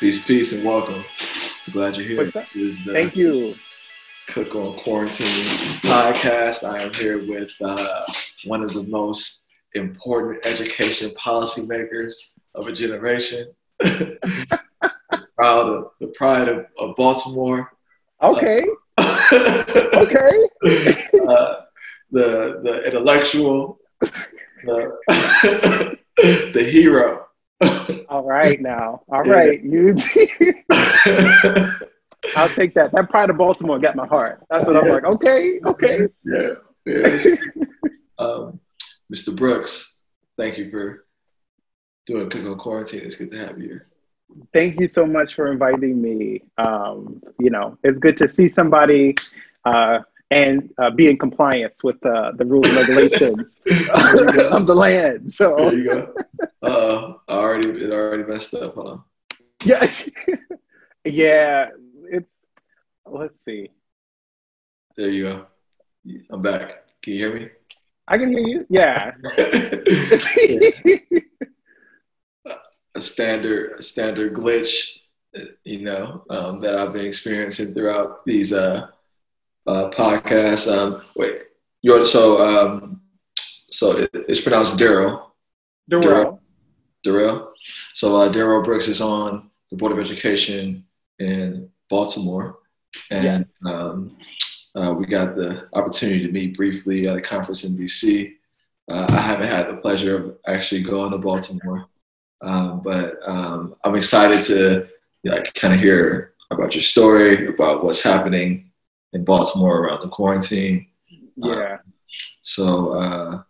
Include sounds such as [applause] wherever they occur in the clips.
Peace, peace, and welcome. Glad you're here. This is the Thank you. Cook on Quarantine podcast. I am here with uh, one of the most important education policymakers of a generation. [laughs] proud of the pride of, of Baltimore. Okay. Uh, [laughs] okay. Uh, the the intellectual, the, [laughs] the hero. All right now. All right. You [laughs] I'll take that. That pride of Baltimore got my heart. That's what I'm like. Okay, okay. Yeah. yeah. [laughs] um, Mr. Brooks, thank you for doing Cook on Quarantine. It's good to have you here. Thank you so much for inviting me. Um, you know, it's good to see somebody uh, and uh, be in compliance with uh, the rules and regulations [laughs] [laughs] of the land. So there you go. Uh, already it already messed up, huh? Yeah, [laughs] yeah. It's let's see. There you go. I'm back. Can you hear me? I can hear you. Yeah. a standard a standard glitch, you know, um, that I've been experiencing throughout these uh, uh, podcasts. Um, wait, you're so um, so it, it's pronounced Daryl. Daryl. Daryl. So uh, Durryle Brooks is on the Board of Education in Baltimore, and yes. um, uh, we got the opportunity to meet briefly at a conference in DC. Uh, I haven't had the pleasure of actually going to Baltimore, um, but um, I'm excited to like kind of hear about your story, about what's happening in Baltimore around the quarantine. Yeah. Uh, so, uh,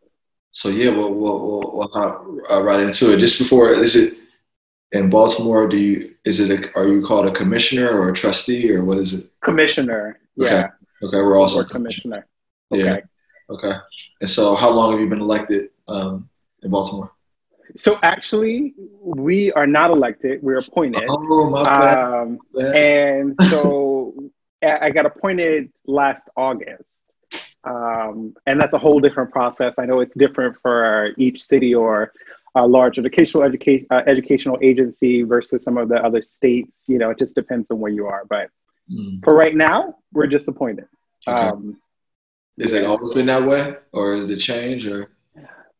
so yeah, we'll, we'll, we'll, we'll hop uh, right into it. Just before, is it in Baltimore? Do you is it a, are you called a commissioner or a trustee or what is it? Commissioner. Yeah. Okay. Okay. We're also commissioner. Okay. Yeah. Okay. And so, how long have you been elected um, in Baltimore? So actually, we are not elected. We're appointed. Oh, my bad. Um, and so I got appointed last August. Um, and that's a whole different process. I know it's different for each city or a large educational education uh, educational agency versus some of the other states. You know, it just depends on where you are. But mm. for right now, we're just appointed. Okay. Um, Is it always been that way, or is it change, or?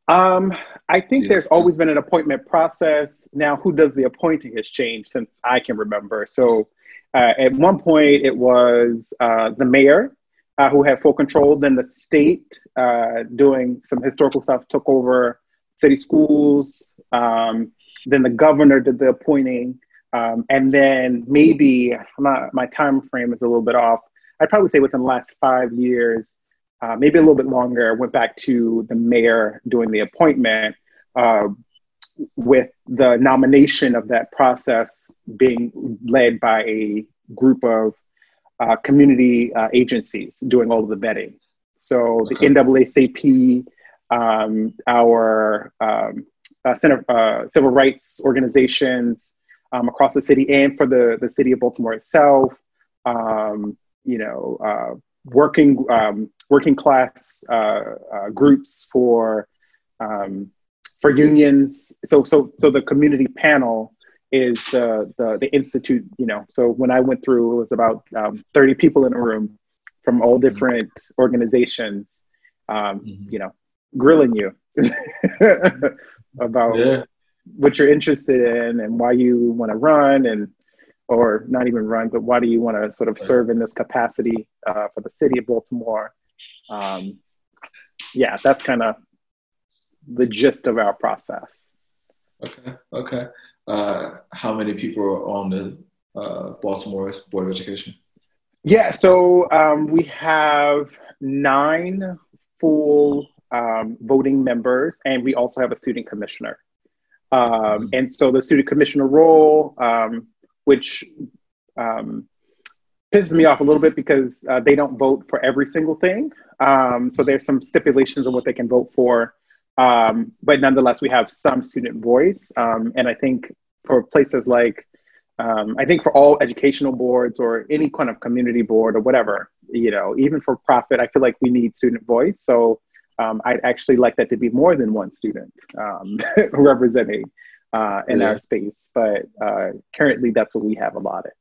Um, I think there's always been an appointment process. Now, who does the appointing has changed since I can remember. So, uh, at one point, it was uh, the mayor uh, who had full control. Then the state, uh, doing some historical stuff, took over city schools. Um, then the governor did the appointing, um, and then maybe not, my time frame is a little bit off. I'd probably say within the last five years, uh, maybe a little bit longer, went back to the mayor doing the appointment uh, with the nomination of that process being led by a group of uh, community uh, agencies doing all of the vetting. So okay. the NAACP, um, our um, uh, Center, uh, civil rights organizations um, across the city and for the, the city of Baltimore itself, um, you know, uh, working um, working class uh, uh, groups for um, for unions. So so so the community panel is the, the the institute. You know, so when I went through, it was about um, thirty people in a room from all mm-hmm. different organizations. Um, mm-hmm. You know, grilling you [laughs] about yeah. what you're interested in and why you want to run and or not even run, but why do you want to sort of serve in this capacity uh, for the city of Baltimore? Um, yeah, that's kind of the gist of our process. Okay, okay. Uh, how many people are on the uh, Baltimore Board of Education? Yeah, so um, we have nine full um, voting members, and we also have a student commissioner. Um, and so the student commissioner role um, which um, pisses me off a little bit because uh, they don't vote for every single thing. Um, so there's some stipulations on what they can vote for. Um, but nonetheless, we have some student voice. Um, and I think for places like, um, I think for all educational boards or any kind of community board or whatever, you know, even for profit, I feel like we need student voice. So um, I'd actually like that to be more than one student [laughs] representing uh, in yeah. our space. But uh, currently, that's what we have allotted.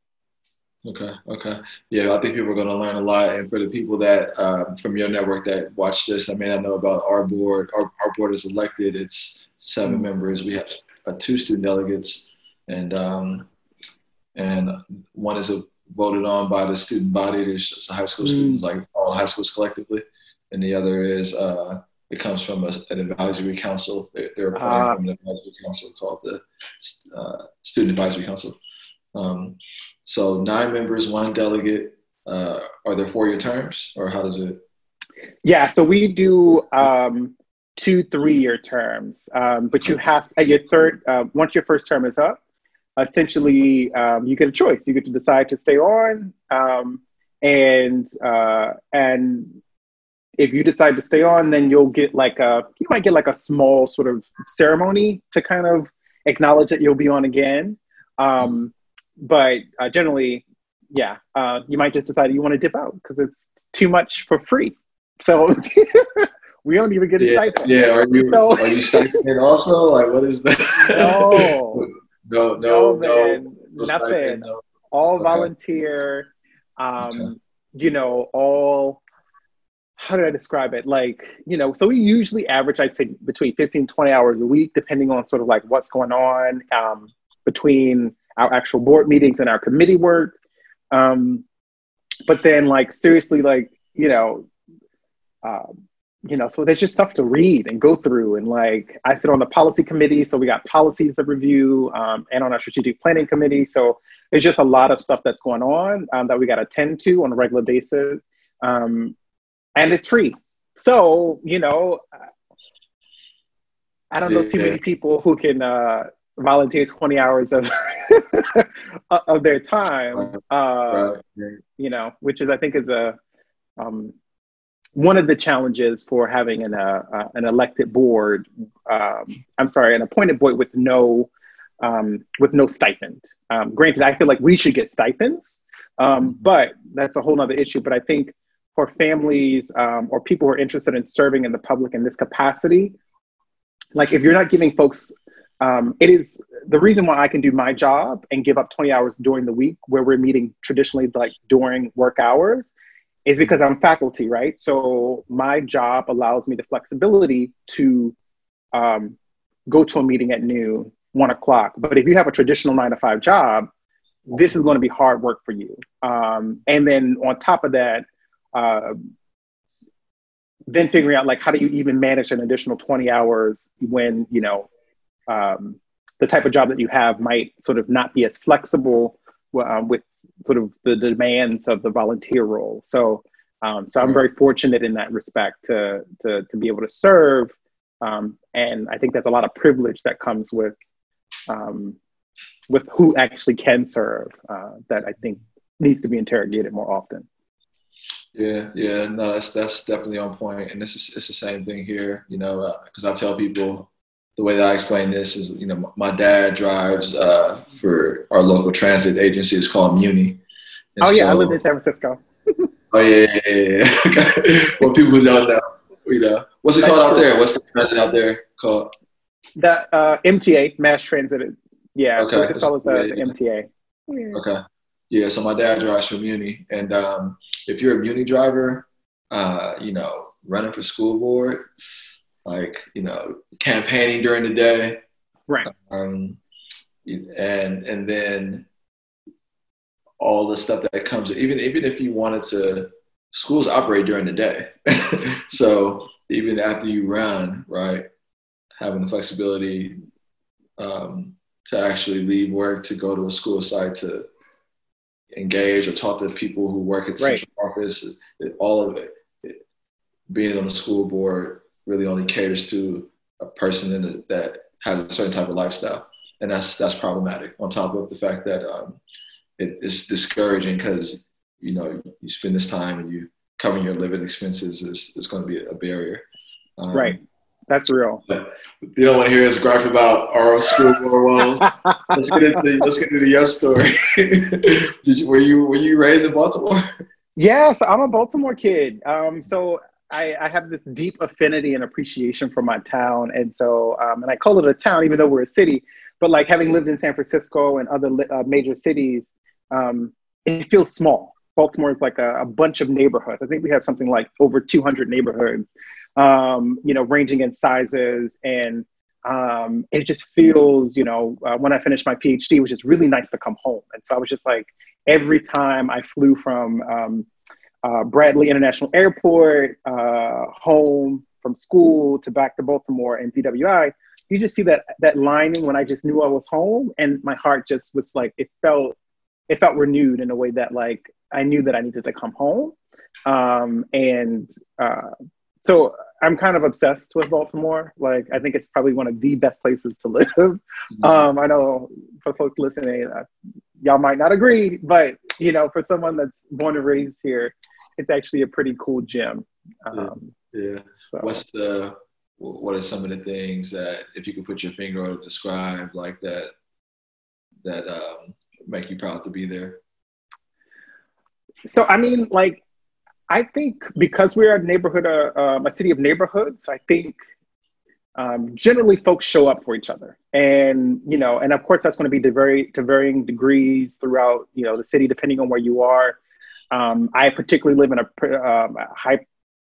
Okay. Okay. Yeah, I think people are going to learn a lot. And for the people that um, from your network that watch this, I mean, I know about our board. Our, our board is elected. It's 7 mm-hmm. members. We have uh, two student delegates, and um, and one is a, voted on by the student body. There's high school mm-hmm. students, like all high schools collectively, and the other is uh, it comes from a, an advisory council. They're, they're appointed uh, from an advisory council called the uh, Student Advisory Council. Um, so nine members, one delegate. Uh, are there four-year terms, or how does it? Yeah, so we do um, two three-year terms, um, but you have at your third. Uh, once your first term is up, essentially um, you get a choice. You get to decide to stay on, um, and uh, and if you decide to stay on, then you'll get like a you might get like a small sort of ceremony to kind of acknowledge that you'll be on again. Um, but uh, generally, yeah, uh, you might just decide you want to dip out because it's too much for free. So [laughs] we don't even get a yeah, stipend. Yeah, are you so, are you stipend also? Like, what is that? [laughs] No, no, no, no, no nothing. Stipend, no. All okay. volunteer. Um, okay. You know, all how do I describe it? Like, you know, so we usually average, I'd say between 15, 20 hours a week, depending on sort of like what's going on um, between our actual board meetings and our committee work. Um, but then like seriously, like, you know, um, you know, so there's just stuff to read and go through. And like, I sit on the policy committee, so we got policies to review, um, and on our strategic planning committee. So there's just a lot of stuff that's going on um, that we got to tend to on a regular basis, um, and it's free. So you know, I don't know too many people who can uh, volunteer 20 hours of [laughs] of their time uh, right. you know which is i think is a um, one of the challenges for having an uh, uh, an elected board um, i'm sorry an appointed board with no um, with no stipend. Um, granted i feel like we should get stipends um, but that's a whole other issue. But i think for families um, or people who are interested in serving in the public in this capacity like if you're not giving folks um, it is the reason why I can do my job and give up 20 hours during the week where we're meeting traditionally like during work hours is because I'm faculty, right? So my job allows me the flexibility to um, go to a meeting at noon, one o'clock. But if you have a traditional nine to five job, this is going to be hard work for you. Um, and then on top of that, uh, then figuring out like how do you even manage an additional 20 hours when you know um, the type of job that you have might sort of not be as flexible uh, with sort of the demands of the volunteer role. So, um, so I'm very fortunate in that respect to to to be able to serve, um, and I think there's a lot of privilege that comes with um, with who actually can serve uh, that I think needs to be interrogated more often. Yeah, yeah, no, that's that's definitely on point, and this is it's the same thing here, you know, because uh, I tell people the way that I explain this is, you know, my dad drives uh, for our local transit agency. It's called Muni. And oh yeah, so, I live in San Francisco. [laughs] oh yeah, yeah, yeah. [laughs] well, people don't know. You know, what's it called out there? What's the transit out there called? The uh, MTA, Mass Transit. Yeah, okay. it's called the, the MTA. Okay. Yeah, so my dad drives for Muni, and um, if you're a Muni driver, uh, you know, running for school board, like you know campaigning during the day. Right. Um, and and then all the stuff that comes even even if you wanted to schools operate during the day. [laughs] So even after you run right having the flexibility um, to actually leave work to go to a school site to engage or talk to people who work at the right. central office all of it, it being on the school board really only caters to a person in the, that has a certain type of lifestyle, and that's that's problematic. On top of the fact that um, it, it's discouraging because you know you spend this time and you covering your living expenses is, is going to be a barrier. Um, right. That's real. You don't want to hear us gripe about our school world. [laughs] let's get into let's get into your story. [laughs] Did you were you were you raised in Baltimore? Yes, I'm a Baltimore kid. Um, so I, I, have this deep affinity and appreciation for my town, and so um, and I call it a town even though we're a city. but like having lived in San Francisco and other uh, major cities, um, it feels small. Baltimore is like a, a, bunch of neighborhoods. I think we have something like over 200 neighborhoods, um, you know, ranging in sizes. And um, it just feels, you know, uh, when I finished my PhD, was just really nice to come home. And so I was just like, every time I flew from um, uh, Bradley International Airport uh, home from school to back to Baltimore and BWI, you just see that that lining when I just knew I was home, and my heart just was like it felt it felt renewed in a way that like I knew that I needed to come home, um, and uh, so I'm kind of obsessed with Baltimore. Like I think it's probably one of the best places to live. Mm-hmm. Um, I know for folks listening, uh, y'all might not agree, but [laughs] you know, for someone that's born and raised here, it's actually a pretty cool gym. Um, yeah. yeah. So. What's the what are some of the things that if you could put your finger on describe like that that um, make you proud to be there so i mean like i think because we're a neighborhood uh, um, a city of neighborhoods i think um, generally folks show up for each other and you know and of course that's going to be to, very, to varying degrees throughout you know the city depending on where you are um, i particularly live in a, um, a high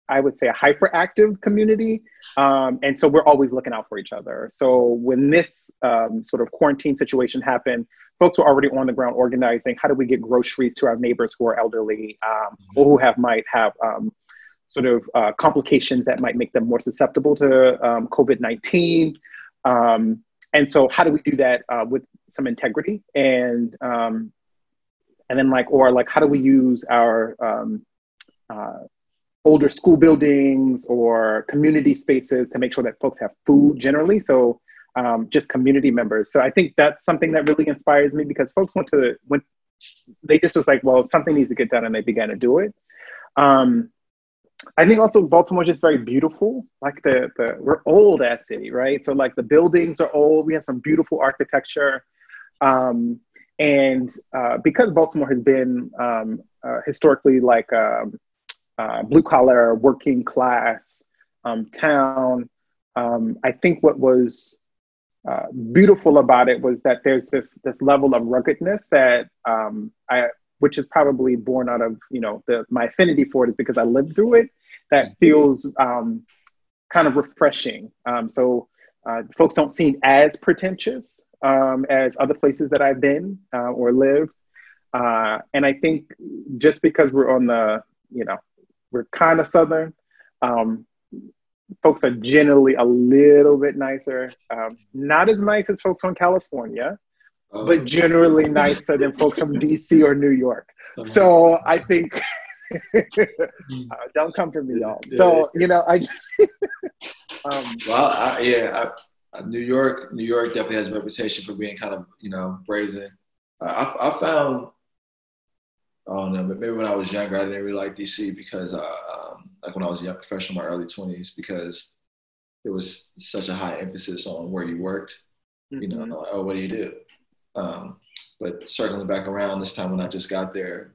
I would say a hyperactive community. Um, and so we're always looking out for each other. So when this um, sort of quarantine situation happened, folks were already on the ground organizing how do we get groceries to our neighbors who are elderly um, or who have might have sort of uh, complications that might make them more susceptible to um, COVID-19. Um, and so how do we do that uh, with some integrity and and then like or like how do we use our uh, older school buildings or community spaces to make sure that folks have food generally. So um, just community members. So I think that's something that really inspires me because folks went to when they just was like, well, something needs to get done, and they began to do it. Um, I think also Baltimore's just very beautiful. Like the the we're old as city, right? So like the buildings are old. We have some beautiful architecture. Um, and uh, because Baltimore has been um, uh, historically like um, uh, blue collar, working class um, town. Um, I think what was uh, beautiful about it was that there's this this level of ruggedness that um, I, which is probably born out of you know the my affinity for it is because I lived through it. That feels um, kind of refreshing. Um, so uh, folks don't seem as pretentious um, as other places that I've been uh, or lived. Uh, and I think just because we're on the you know we're kind of southern. Um, folks are generally a little bit nicer. Um, not as nice as folks from California, oh. but generally nicer than folks from DC or New York. So I think. [laughs] uh, don't come for me, y'all. So you know, I just. [laughs] um, well, I, yeah, I, New York, New York definitely has a reputation for being kind of you know brazen. Uh, I, I found I don't know, but maybe when I was younger, I didn't really like DC because, uh, um, like when I was a young professional in my early 20s, because there was such a high emphasis on where you worked. Mm-hmm. You know, mm-hmm. like, oh, what do you do? Um, but circling back around this time when I just got there,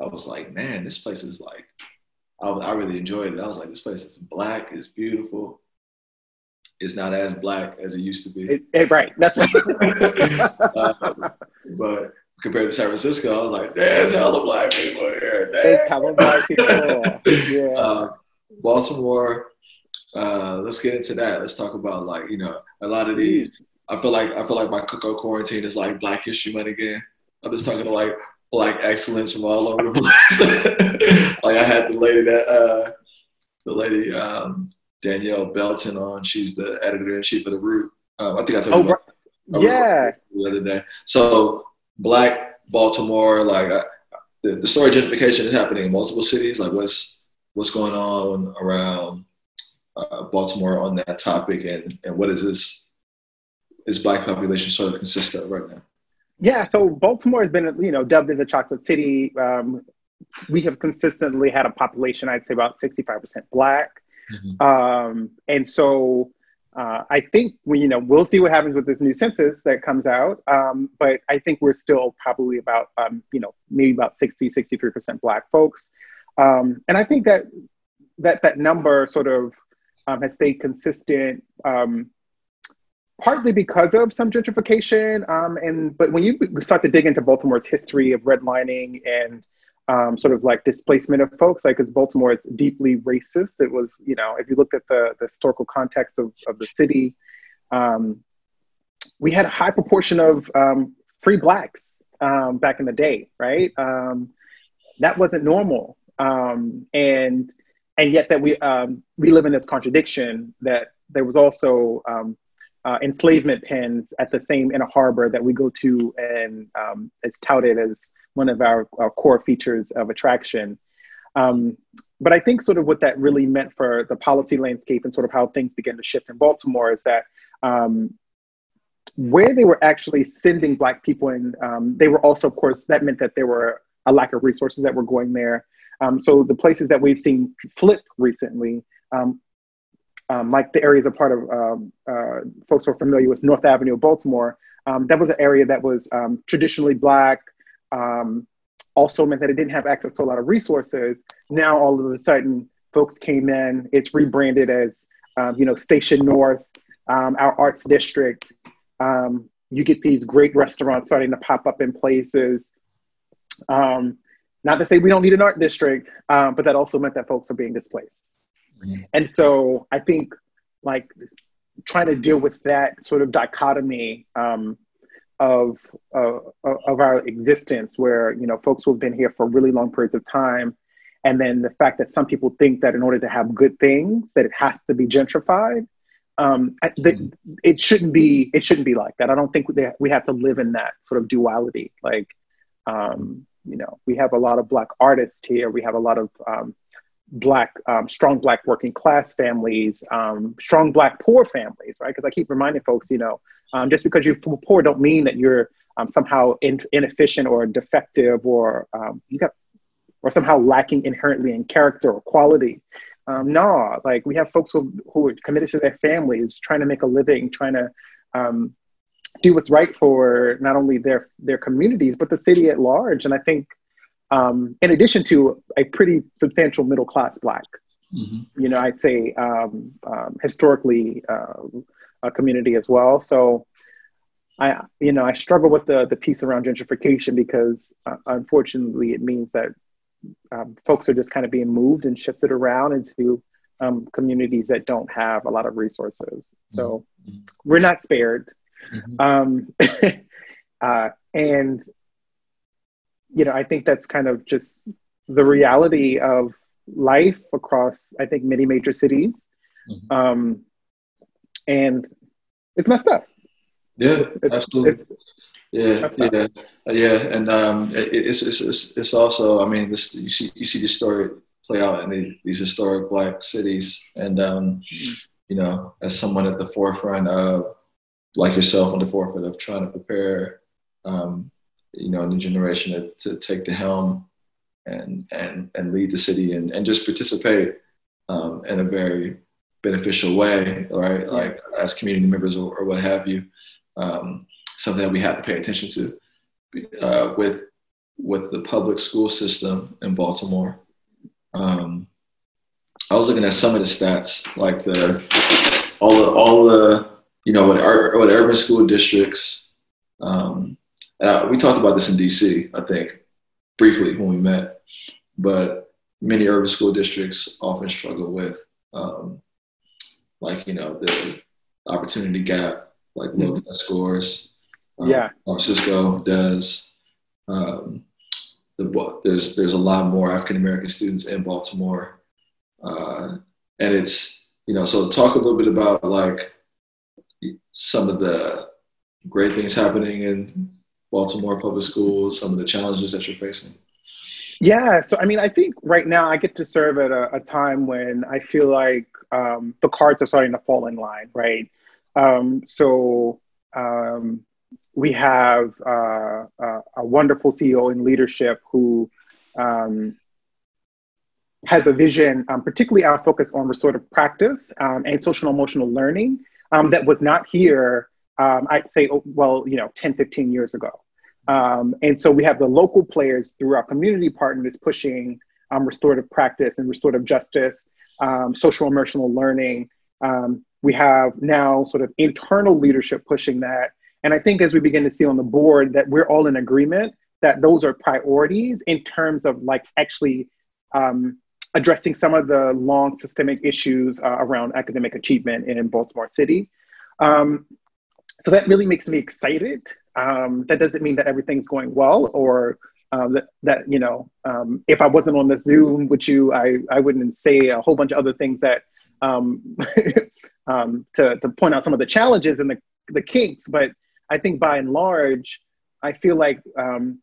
I was like, man, this place is like, I, I really enjoyed it. I was like, this place is black, it's beautiful. It's not as black as it used to be. It, it, right. That's [laughs] uh, but compared to San Francisco, I was like, there's hella black people here. There's hella black people. yeah. [laughs] Uh, Baltimore. Uh, let's get into that. Let's talk about like you know a lot of these. I feel like I feel like my Cook on Quarantine is like Black History Month again. I'm just talking to like black excellence from all over the place. [laughs] like I had the lady that uh, the lady um, Danielle Belton on. She's the editor in chief of the Root. Um, I think I told oh, you about, yeah the other day. So black Baltimore, like the, the story gentrification is happening in multiple cities. Like what's what's going on around uh, Baltimore on that topic, and and what is this is black population sort of consist of right now? Yeah, so Baltimore has been you know dubbed as a chocolate city. Um, we have consistently had a population, I'd say about 65% black. Mm-hmm. Um, and so uh, I think we, you know, we'll see what happens with this new census that comes out. Um, but I think we're still probably about, um, you know, maybe about 60, 63% Black folks. Um, and I think that that that number sort of um, has stayed consistent. Um, partly because of some gentrification. Um, and but when you start to dig into Baltimore's history of redlining and um, sort of like displacement of folks, like because Baltimore is deeply racist. It was, you know, if you looked at the, the historical context of, of the city, um, we had a high proportion of um, free blacks um, back in the day, right? Um, that wasn't normal, um, and and yet that we we live in this contradiction that there was also uh, enslavement pens at the same inner harbor that we go to and um, it's touted as one of our, our core features of attraction. Um, but I think sort of what that really meant for the policy landscape and sort of how things began to shift in Baltimore is that um, where they were actually sending Black people in, um, they were also, of course, that meant that there were a lack of resources that were going there. Um, so the places that we've seen flip recently um, um, like the areas a part of um, uh, folks who are familiar with North Avenue of Baltimore, um, that was an area that was um, traditionally Black, um, also meant that it didn't have access to a lot of resources. Now, all of a sudden, folks came in, it's rebranded as, um, you know, Station North, our arts district. you get these great restaurants starting to pop up in places. not to say we don't need an art district, but that also meant that folks are being displaced. And so I think like trying to deal with that sort of dichotomy um, of uh, of our existence, where you know folks who have been here for really long periods of time, and then the fact that some people think that in order to have good things, that it has to be gentrified. Um, it shouldn't be. It shouldn't be like that. I don't think we have to live in that sort of duality. Like, um, you know, we have a lot of black artists here. We have a lot of um, black um, strong black working class families um, strong black poor families right? Because i keep reminding folks you know um, just because you're poor don't mean that you're um, somehow in, inefficient or defective or um, you got or somehow lacking inherently in character or quality. Um, no like we have folks who, who are committed to their families trying to make a living trying to do what's right for not only their their communities but the city at large. And i think um, in addition to a pretty substantial middle class black. Mm-hmm. You know, I'd say um, um, historically uh, a community as well. So, I you know I struggle with the the piece around gentrification because uh, unfortunately it means that um, folks are just kind of being moved and shifted around into um, communities that don't have a lot of resources. So mm-hmm. we're not spared. Mm-hmm. Um, [laughs] uh, and you know, I think that's kind of just the reality of life across, I think, many major cities. Mm-hmm. Um, and it's messed up. Yeah, it's, absolutely. It's, yeah, yeah, yeah, and um, it, it's, it's it's also. I mean, this you see you see the story play out in the, these historic black cities, and um, mm-hmm. you know, as someone at the forefront of, like yourself, on the forefront of trying to prepare um, you know, a new generation to, to take the helm and and and lead the city and, and just participate um, in a very beneficial way, right? Like as community members or, or what have you. Um, something that we have to pay attention to uh, with with the public school system in Baltimore. Um, I was looking at some of the stats, like the all the all the you know what, what urban school districts um, uh, we talked about this in DC, I think, briefly when we met, but many urban school districts often struggle with, um, like, you know, the opportunity gap, like low mm-hmm. test scores. Um, yeah. San Francisco does. Um, the, there's, there's a lot more African American students in Baltimore. Uh, and it's, you know, so talk a little bit about like some of the great things happening in Baltimore public schools, some of the challenges that you're facing? Yeah, so I mean, I think right now I get to serve at a, a time when I feel like um, the cards are starting to fall in line, right? Um, so um, we have uh, uh, a wonderful CEO in leadership who um, has a vision, um, particularly our focus on restorative practice um, and social emotional learning that was not here, I'd say, oh, well, you know, 10, 15 years ago. Um, and so we have the local players through our community partners pushing um, restorative practice and restorative justice, um, social emotional learning. Um, we have now sort of internal leadership pushing that. And I think as we begin to see on the board that we're all in agreement that those are priorities in terms of like actually um, addressing some of the long systemic issues uh, around academic achievement in Baltimore City. Um, so that really makes me excited. Um, that doesn't mean that everything's going well or um, that, that, you know, um, if I wasn't on the Zoom with you, I, I wouldn't say a whole bunch of other things that um, [laughs] um, to, to point out some of the challenges and the, the kinks. But I think by and large, I feel like um,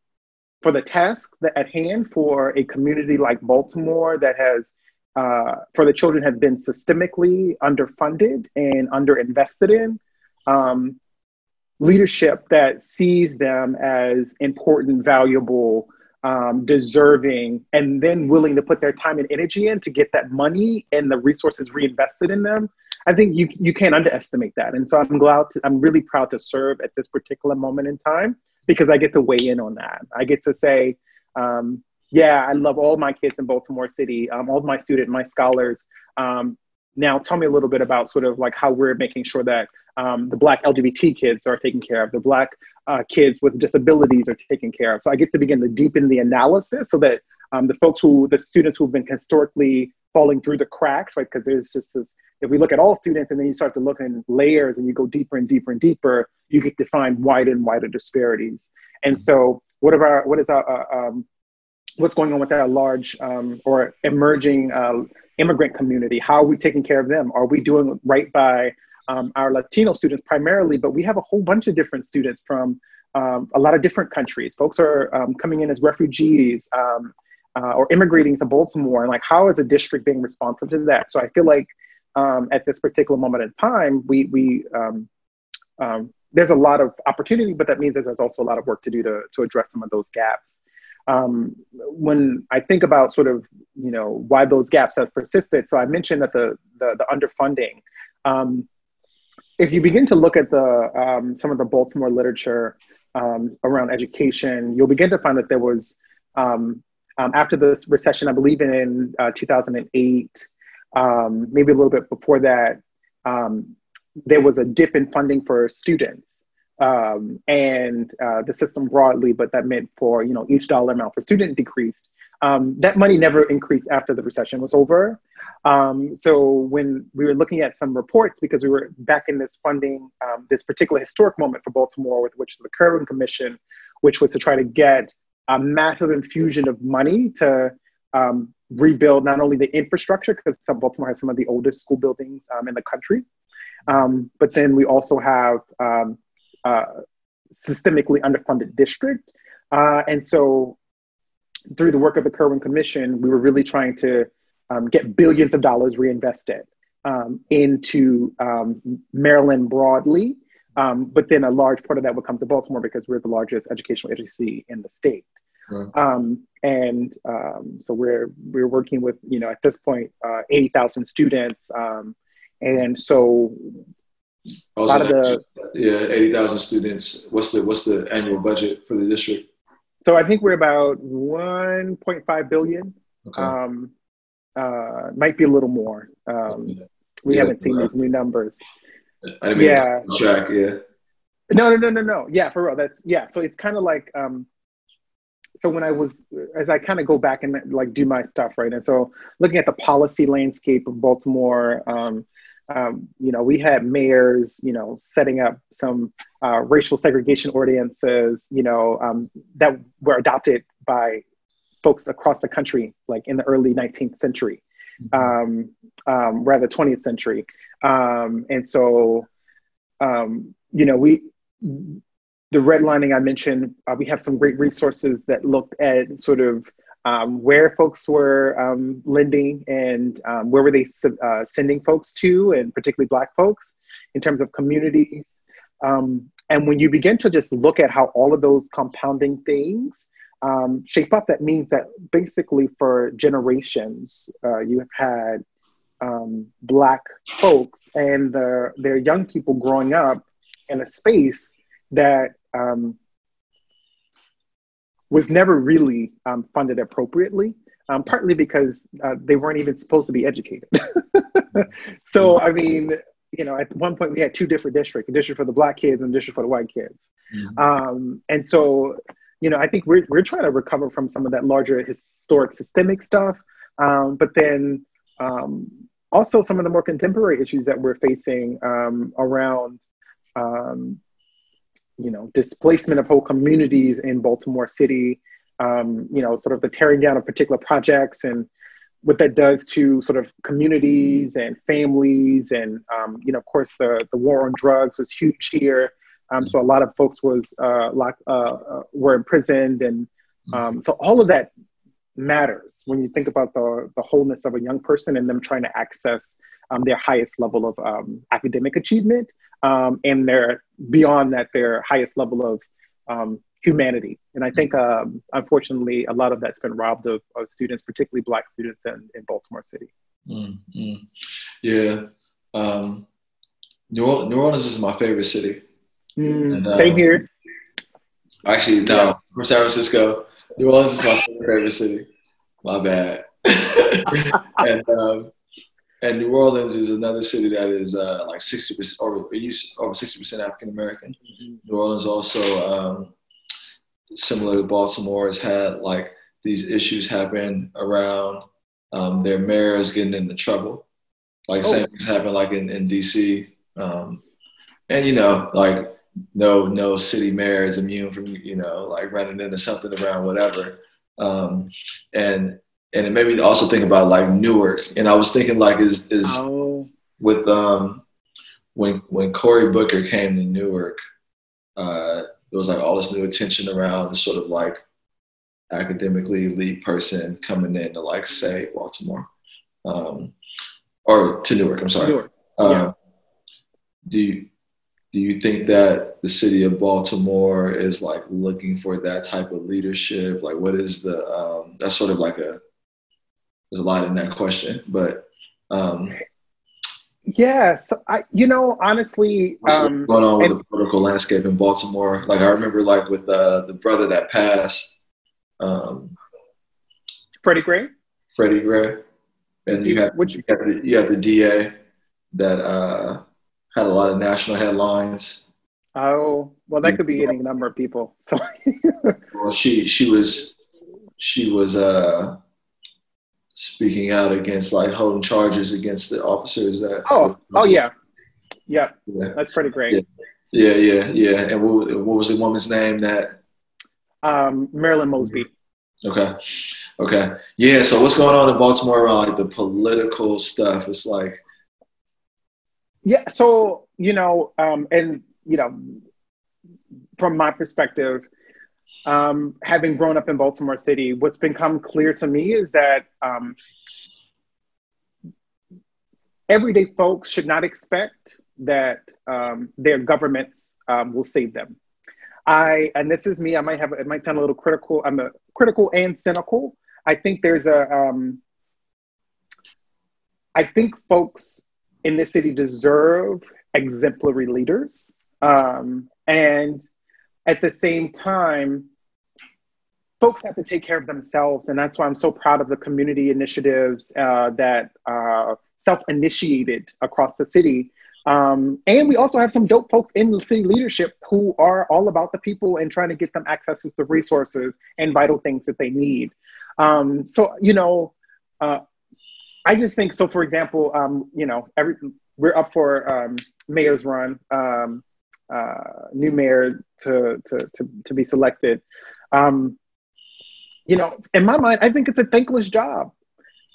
for the task that at hand for a community like Baltimore that has, uh, for the children have been systemically underfunded and underinvested in, um, leadership that sees them as important, valuable, um, deserving, and then willing to put their time and energy in to get that money and the resources reinvested in them. I think you you can't underestimate that, and so I'm glad. To, I'm really proud to serve at this particular moment in time because I get to weigh in on that. I get to say, um, yeah, I love all my kids in Baltimore City, um, all my students, my scholars. Um, now, tell me a little bit about sort of like how we're making sure that um, the Black LGBT kids are taken care of, the Black uh, kids with disabilities are taken care of. So I get to begin to deepen the analysis so that um, the folks who, the students who've been historically falling through the cracks, right? Because there's just this, if we look at all students and then you start to look in layers and you go deeper and deeper and deeper, you get to find wider and wider disparities. And so what are our, what is our, uh, um, what's going on with our large um, or emerging uh, immigrant community? How are we taking care of them? Are we doing right by um, our Latino students primarily, but we have a whole bunch of different students from um, a lot of different countries. Folks are um, coming in as refugees um, uh, or immigrating to Baltimore, and like, how is a district being responsive to that? So I feel like um, at this particular moment in time, we we um, there's a lot of opportunity, but that means that there's also a lot of work to do to to address some of those gaps. Um, when I think about sort of you know why those gaps have persisted, so I mentioned that the the, the underfunding. Um, if you begin to look at the um, some of the Baltimore literature um, around education, you'll begin to find that there was um, um, after the recession, I believe in uh, 2008, um, maybe a little bit before that, there was a dip in funding for students and uh, the system broadly, but that meant for you know each dollar amount for student decreased. that money never increased after the recession was over. Um, so when we were looking at some reports, because we were back in this funding, um, this particular historic moment for Baltimore, with which the Kirwan Commission, which was to try to get a massive infusion of money to um, rebuild not only the infrastructure, because Baltimore has some of the oldest school buildings um, in the country, um, but then we also have um, uh, systemically underfunded district. Uh, and so through the work of the Kirwan Commission, we were really trying to um, get billions of dollars reinvested um, into um, Maryland broadly. Um, but then a large part of that would come to Baltimore because we're the largest educational agency in the state. Um, and um, so we're we're working with you know at this point uh, eighty thousand students, and so a lot of the yeah eighty thousand students. What's the what's the annual budget for the district? So I think we're about one point five billion. Okay. Um, uh, might be a little more. Um, we yeah, haven't seen these new numbers. I didn't yeah. track, yeah. No, no, no, no, no. Yeah, for real. That's yeah. So it's kind of like um, so when I was as I kind of go back and like do my stuff right, and so looking at the policy landscape of Baltimore, um, um, you know, we had mayors, you know, setting up some uh, racial segregation ordinances, you know, um, that were adopted by folks across the country, like in the early 19th century, mm-hmm. um, um, rather 20th century. Um, and so, um, you know, we, the redlining I mentioned, uh, we have some great resources that looked at sort of um, where folks were um, lending and where were they uh, sending folks to, and particularly Black folks in terms of communities. and when you begin to just look at how all of those compounding things um, shape up, that means that basically for generations, uh, you have had um, Black folks and their, their young people growing up in a space that um, was never really um, funded appropriately, um, partly because uh, they weren't even supposed to be educated. [laughs] so, I mean, you know, at one point we had two different districts: a district for the black kids and a district for the white kids. Mm-hmm. Um, and so, you know, I think we're we're trying to recover from some of that larger historic systemic stuff, um, but then um, also some of the more contemporary issues that we're facing um, around. You know, displacement of whole communities in Baltimore City, um, you know, sort of the tearing down of particular projects and what that does to sort of communities and families and um, you know of course the, the war on drugs was huge here. Um, so a lot of folks was uh, locked, uh, uh, were imprisoned and um, so all of that matters when you think about the, the wholeness of a young person and them trying to access um, their highest level of um, academic achievement um, and their beyond that their highest level of humanity. And I think, um, unfortunately, a lot of that's been robbed of, of students, particularly Black students in, in Baltimore City. Mm-hmm. Yeah. Um, New, Orleans, New, Orleans is my favorite city. Mm, and, uh, same here. Actually, no, from San Francisco. New Orleans is my [laughs] favorite city. My bad. [laughs] and um, and New Orleans is another city that is uh, like sixty percent over over sixty percent African American. Mm-hmm. New Orleans also um, similar to Baltimore, has had like these issues happen around um, their mayors getting into trouble. Like oh. same things happen like in, in DC. Um, and you know, like no no city mayor is immune from, you know, like running into something around whatever. Um, and and it made me also think about like Newark. And I was thinking like is is oh. with um when when Cory Booker came to Newark, uh, there was like all this new attention around this sort of like academically elite person coming in to like say Baltimore, um, or to Newark. I'm sorry. Newark. Um, yeah. Do you do you think that the city of Baltimore is like looking for that type of leadership? Like, what is the um, that's sort of like a there's a lot in that question, but um, Yes, I you know honestly, um, going on with and, the political landscape in Baltimore. Like I remember, like with uh, the brother that passed, um, Freddie Gray. Freddie Gray, and you had which you had the, you had the DA that uh, had a lot of national headlines. Oh well, that could be any number of people. [laughs] well, she she was she was uh speaking out against like holding charges against the officers that oh oh yeah. yeah. Yeah. That's pretty great. Yeah. Yeah yeah, yeah. and what, what was the woman's name that um marilyn mosby. Okay. Okay. Yeah so what's going on in baltimore around like the political stuff? It's like yeah so you know um and you know from my perspective um, having grown up in Baltimore City, what's become clear to me is that um, everyday folks should not expect that um, their governments um, will save them. I and this is me. I might have it might sound a little critical. I'm a critical and cynical. I think there's a. Um, I think folks in this city deserve exemplary leaders, um, and at the same time, folks have to take care of themselves. And that's why I'm so proud of the community initiatives uh, that uh, self initiated across the city. Um, and we also have some dope folks in the city leadership who are all about the people and trying to get them access to the resources and vital things that they need. Um, so, you know, uh, I just think so. For example, um, you know, every we're up for um, mayor's run, um, uh, new mayor to, to to to be selected. Um, you know, in my mind, I think it's a thankless job.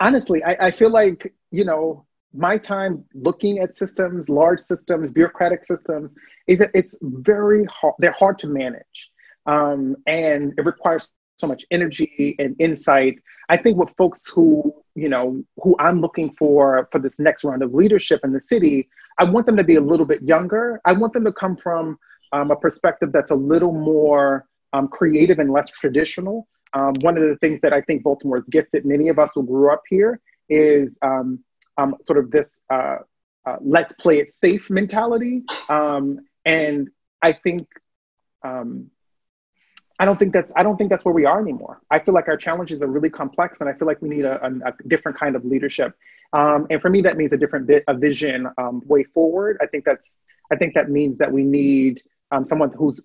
Honestly, I, I feel like, you know, my time looking at systems, large systems, bureaucratic systems, is it's very hard, they're hard to manage. Um, and it requires so much energy and insight. I think with folks who, you know, who I'm looking for for this next round of leadership in the city, I want them to be a little bit younger. I want them to come from um, a perspective that's a little more um, creative and less traditional. Um, one of the things that I think Baltimore has gifted many of us who grew up here is um, um, sort of this uh, uh, let's play it safe mentality. Um, and I think um, I don't think that's I don't think that's where we are anymore. I feel like our challenges are really complex, and I feel like we need a, a, a different kind of leadership. Um, and for me, that means a different bit, a vision um, way forward. I think that's, I think that means that we need um, someone who's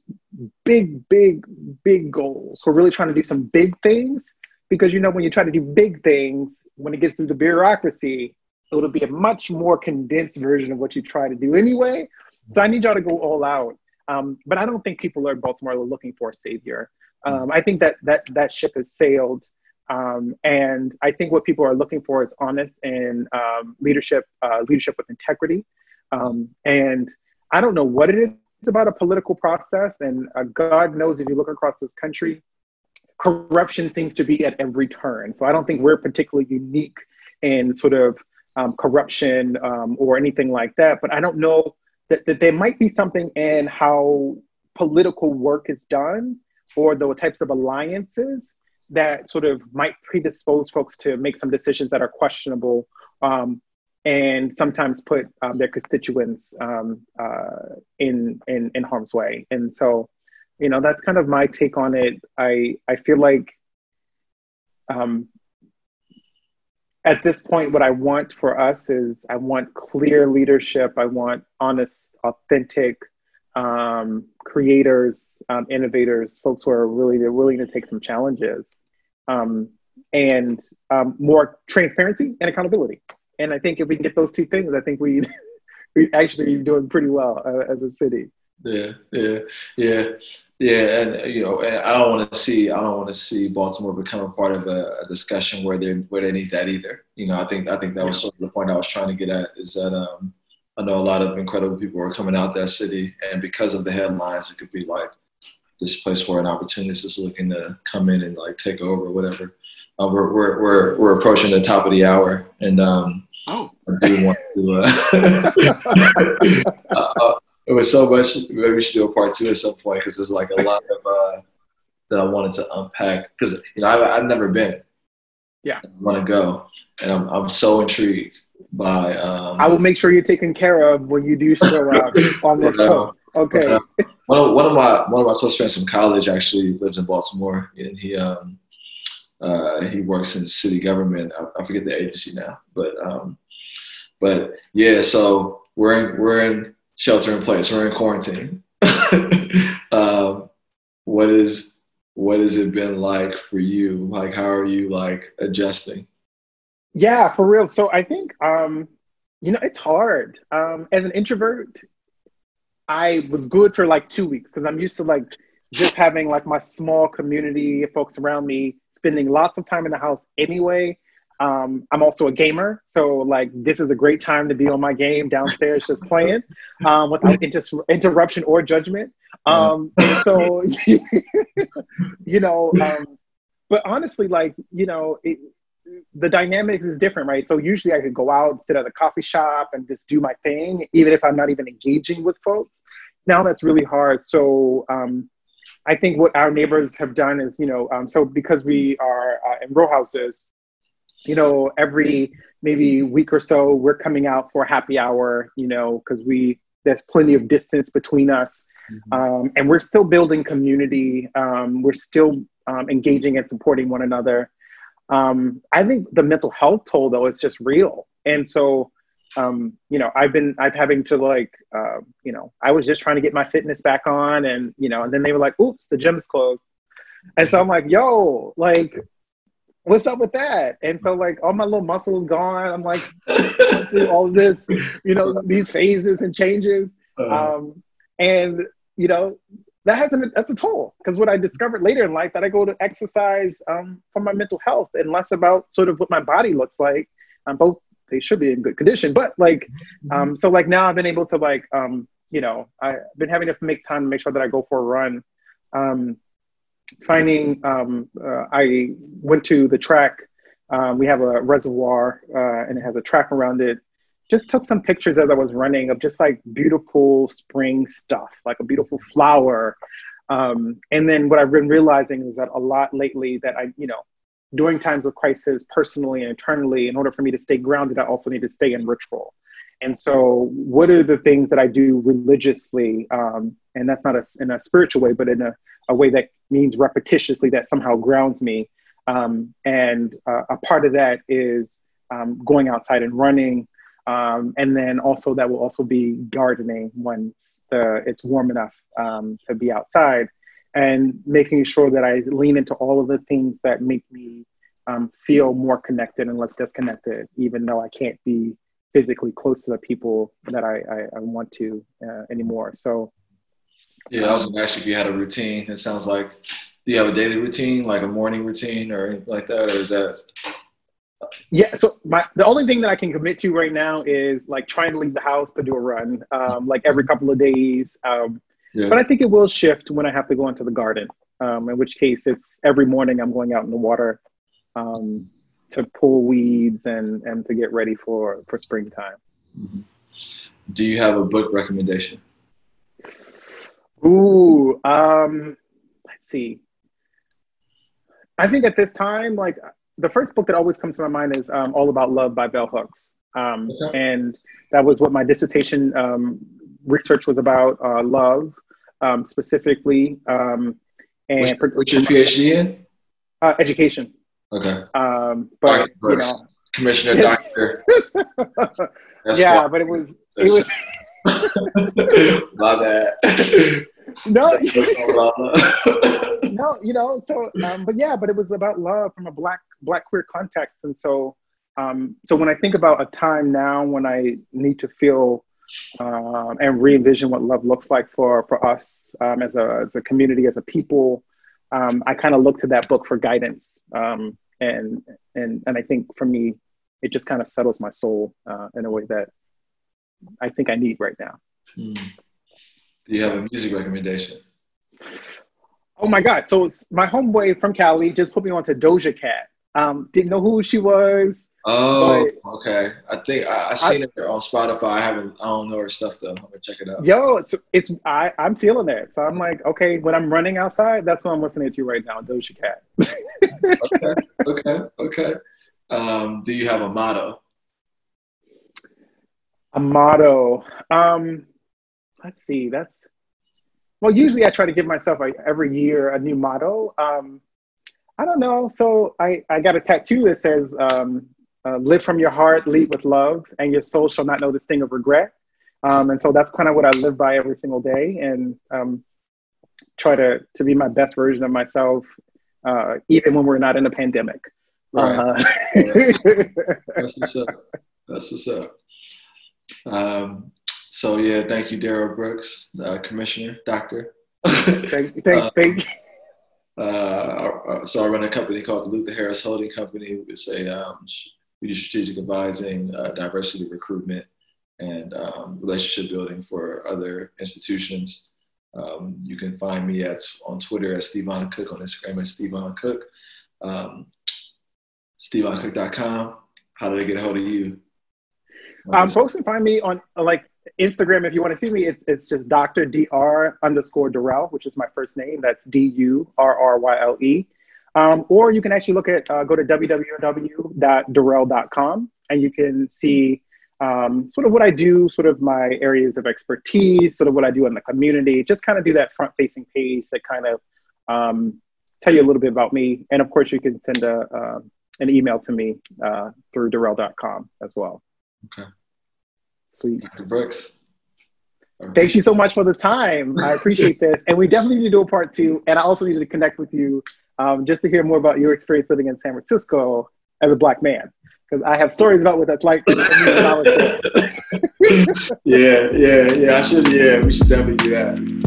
big, big, big goals, who are really trying to do some big things. Because you know, when you try to do big things, when it gets to the bureaucracy, it'll be a much more condensed version of what you try to do anyway. So I need y'all to go all out. Um, but I don't think people are Baltimore are looking for a savior. Um, I think that that that ship has sailed, um, and I think what people are looking for is honest and um, leadership, uh, leadership with integrity. Um, and I don't know what it is about a political process, and uh, God knows if you look across this country, corruption seems to be at every turn. So I don't think we're particularly unique in sort of um, corruption um, or anything like that. But I don't know that, that there might be something in how political work is done or the types of alliances that sort of might predispose folks to make some decisions that are questionable um, and sometimes put um, their constituents um, uh, in, in, in harm's way. And so, you know, that's kind of my take on it. I, I feel like um, at this point, what I want for us is I want clear leadership. I want honest, authentic um, creators, um, innovators, folks who are really they're willing to take some challenges, um, and um, more transparency and accountability. And I think if we get those two things, I think we [laughs] we actually doing pretty well uh, as a city. Yeah, yeah, yeah. Yeah, and you know, and I don't want to see I don't want to see Baltimore become a part of a, a, discussion where they where they need that either. You know, I think I think that was sort of the point I was trying to get at is that um, I know a lot of incredible people are coming out that city, and because of the headlines, it could be like this place where an opportunist is looking to come in and like take over or whatever. Uh, we're, we're we're we're approaching the top of the hour, and um, oh. I do want to. Uh, [laughs] uh, uh it was so much. Maybe we should do a part two at some point because there's like a lot of uh, that I wanted to unpack because you know I've, I've never been. Yeah, I want to go, and I'm I'm so intrigued by. Um, I will make sure you're taken care of when you do show up [laughs] on this post. Okay. One of one of my one of my close friends from college actually lives in Baltimore, and he um uh, he works in city government. I, I forget the agency now, but um, but yeah. So we're in we're in shelter in place. We're in quarantine. [laughs] um, what is what has it been like for you? Like, how are you like adjusting? Yeah, for real. So I think um, you know it's hard. Um, as an introvert, I was good for like two weeks because I'm used to like just having like my small community of folks around me, spending lots of time in the house anyway. Um, I'm also a gamer, so like this is a great time to be on my game downstairs, just playing um, without [laughs] inter- interruption or judgment. Um, so [laughs] you know, um, but honestly, like you know, it, the dynamic is different, right? So usually I could go out, sit at a coffee shop, and just do my thing, even if I'm not even engaging with folks. Now that's really hard. So um, I think what our neighbors have done is, you know, um, so because we are uh, in row houses, you know, every maybe week or so, we're coming out for happy hour, you know, because we there's plenty of distance between us, mm-hmm. um, and we're still building community. Um, we're still um, engaging and supporting one another. Um, I think the mental health toll though is just real, and so um, you know, I've been I've having to like, uh, you know, I was just trying to get my fitness back on, and you know, and then they were like, "Oops, the gym's closed," and so I'm like, "Yo, like, what's up with that? And so like all my little muscles gone. I'm like through all [laughs] this, you know, these phases and changes. Uh-huh. Um, and you know, that has an that's a toll because what I discovered later in life that I go to exercise um, for my mental health and less about sort of what my body looks like. Um, both they should be in good condition, but like, mm-hmm. um, so like now I've been able to like, um, you know, I've been having to make time to make sure that I go for a run. Um, finding, um, uh, I went to the track. Um, we have a reservoir uh, and it has a track around it. Just took some pictures as I was running of just like beautiful spring stuff, like a beautiful flower. Um, and then what I've been realizing is that a lot lately that I, you know, during times of crisis, personally and internally, in order for me to stay grounded, I also need to stay in ritual. And so, what are the things that I do religiously? Um, and that's not a, in a spiritual way, but in a, a way that means repetitiously that somehow grounds me. Um, and uh, a part of that is um, going outside and running. Um, and then also that will also be gardening once the, it's warm enough um, to be outside and making sure that I lean into all of the things that make me um, feel more connected and less disconnected, even though I can't be physically close to the people that I, I, I want to uh, anymore. So, yeah, I was gonna ask you if you had a routine. It sounds like, do you have a daily routine, like a morning routine or anything like that, or is that? Yeah, so my the only thing that I can commit to right now is like trying to leave the house to do a run, um, like every couple of days. Um, yeah. But I think it will shift when I have to go into the garden. Um, in which case, it's every morning I'm going out in the water um, to pull weeds and and to get ready for for springtime. Mm-hmm. Do you have a book recommendation? Ooh, um, let's see. I think at this time, like the first book that always comes to my mind is um, All About Love by Bell Hooks. Um, okay. And that was what my dissertation um, research was about uh, love um, specifically. Um, and which, which your PhD in? Uh, education. Okay. Um, but you know, Commissioner Doctor. yeah, [laughs] but it was it was. [laughs] My bad. [laughs] No, no, you know. So, um, but yeah, but it was about love from a black black queer context, and so, um, so when I think about a time now when I need to feel um, and re-envision what love looks like for for us um, as a as a community, as a people, um, I kind of look to that book for guidance. Um, and and and I think for me, it just kind of settles my soul uh, in a way that I think I need right now. Hmm. Do you have a music recommendation? Oh my God! So my homeboy from Cali just put me on to Doja Cat. Um, didn't know who she was. Oh, okay. I think I, I seen I, it on Spotify. I haven't. I don't know her stuff though. I'm gonna check it out. Yo, it's, it's I I'm feeling it. So I'm like, okay, when I'm running outside, that's what I'm listening to right now, Doja Cat. okay, [laughs] okay, okay. Um, do you have a motto? A motto. Um, let's see. That's well. Usually, I try to give myself a, every year a new motto. Um, I don't know. So I, I got a tattoo that says, um, uh, live from your heart, lead with love, and your soul shall not know the sting of regret. Um, and so that's kind of what I live by every single day and um, try to, to be my best version of myself, uh, even when we're not in a pandemic. Right. Uh, [laughs] that's what's up. That's what's up. Um, so yeah, thank you, Durryle Brooks, uh, Commissioner, Doctor. thank, thank, [laughs] thank, uh, so I run a company called the Luther Harris Holding Company. It's a um, we do strategic advising, uh, diversity recruitment, and um, relationship building for other institutions. Um, you can find me at on Twitter at Stevon Cook, on Instagram at Stevon Cook, um, StevonCook.com. How do they get a hold of you? Um, folks can find me on like Instagram, if you want to see me, it's it's just Dr. Dr. underscore Durryle, which is my first name. That's D U R R Y L E. Um, or you can actually look at uh, go to www.durryle.com and you can see um, sort of what I do, sort of my areas of expertise, sort of what I do in the community. Just kind of do that front facing page that kind of um, tell you a little bit about me. And of course, you can send a, uh, an email to me uh, through Durryle.com as well. Okay. Sweet. Dr. Brooks. Thank you so much for the time. I appreciate this. And we definitely need to do a part two. And I also need to connect with you um, just to hear more about your experience living in San Francisco as a Black man. Because I have stories about what that's like. [laughs] yeah, yeah, yeah. I should, yeah, we should definitely do that.